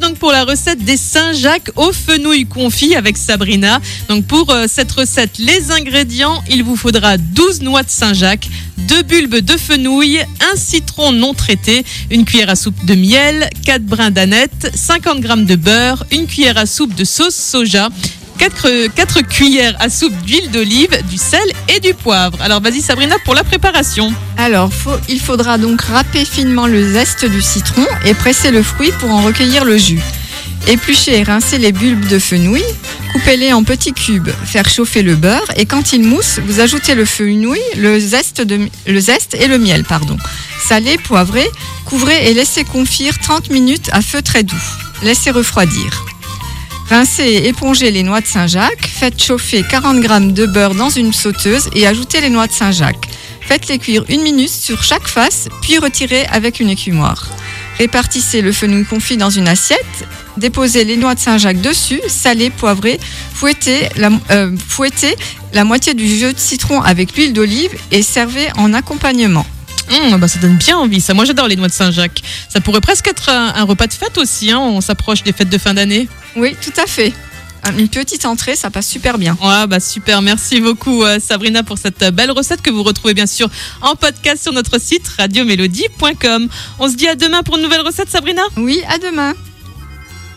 Donc pour la recette des Saint-Jacques au fenouil confit avec Sabrina. Donc pour euh, cette recette, les ingrédients, il vous faudra 12 noix de Saint-Jacques, 2 bulbes de fenouil, un citron non traité, une cuillère à soupe de miel, 4 brins d'aneth, 50 g de beurre, une cuillère à soupe de sauce soja, 4, 4 cuillères à soupe d'huile d'olive, du sel et du poivre. Alors vas-y Sabrina pour la préparation. Alors, il faudra donc râper finement le zeste du citron et presser le fruit pour en recueillir le jus. Éplucher et rincer les bulbes de fenouil, coupez-les en petits cubes, faire chauffer le beurre et quand il mousse, vous ajoutez le fenouil, le zeste, le zeste et le miel. Pardon. Salez, poivrez, couvrez et laissez confire 30 minutes à feu très doux. Laissez refroidir. Rincez et épongez les noix de Saint-Jacques. Faites chauffer 40 g de beurre dans une sauteuse et ajoutez les noix de Saint-Jacques. Faites-les cuire une minute sur chaque face, puis retirez avec une écumoire. Répartissez le fenouil confit dans une assiette. Déposez les noix de Saint-Jacques dessus, salez, poivrez, fouettez la, euh, fouettez la moitié du jus de citron avec l'huile d'olive et servez en accompagnement. Hum, bah, ça donne bien envie ça. Moi j'adore les noix de Saint-Jacques. Ça pourrait presque être un, un repas de fête aussi. hein. On s'approche des fêtes de fin d'année. Oui, tout à fait. Une petite entrée, ça passe super bien. Ouais, bah super. Merci beaucoup euh, Sabrina pour cette euh, belle recette que vous retrouvez bien sûr en podcast sur notre site radiomélodie.com. On se dit à demain pour une nouvelle recette Sabrina? Oui, à demain.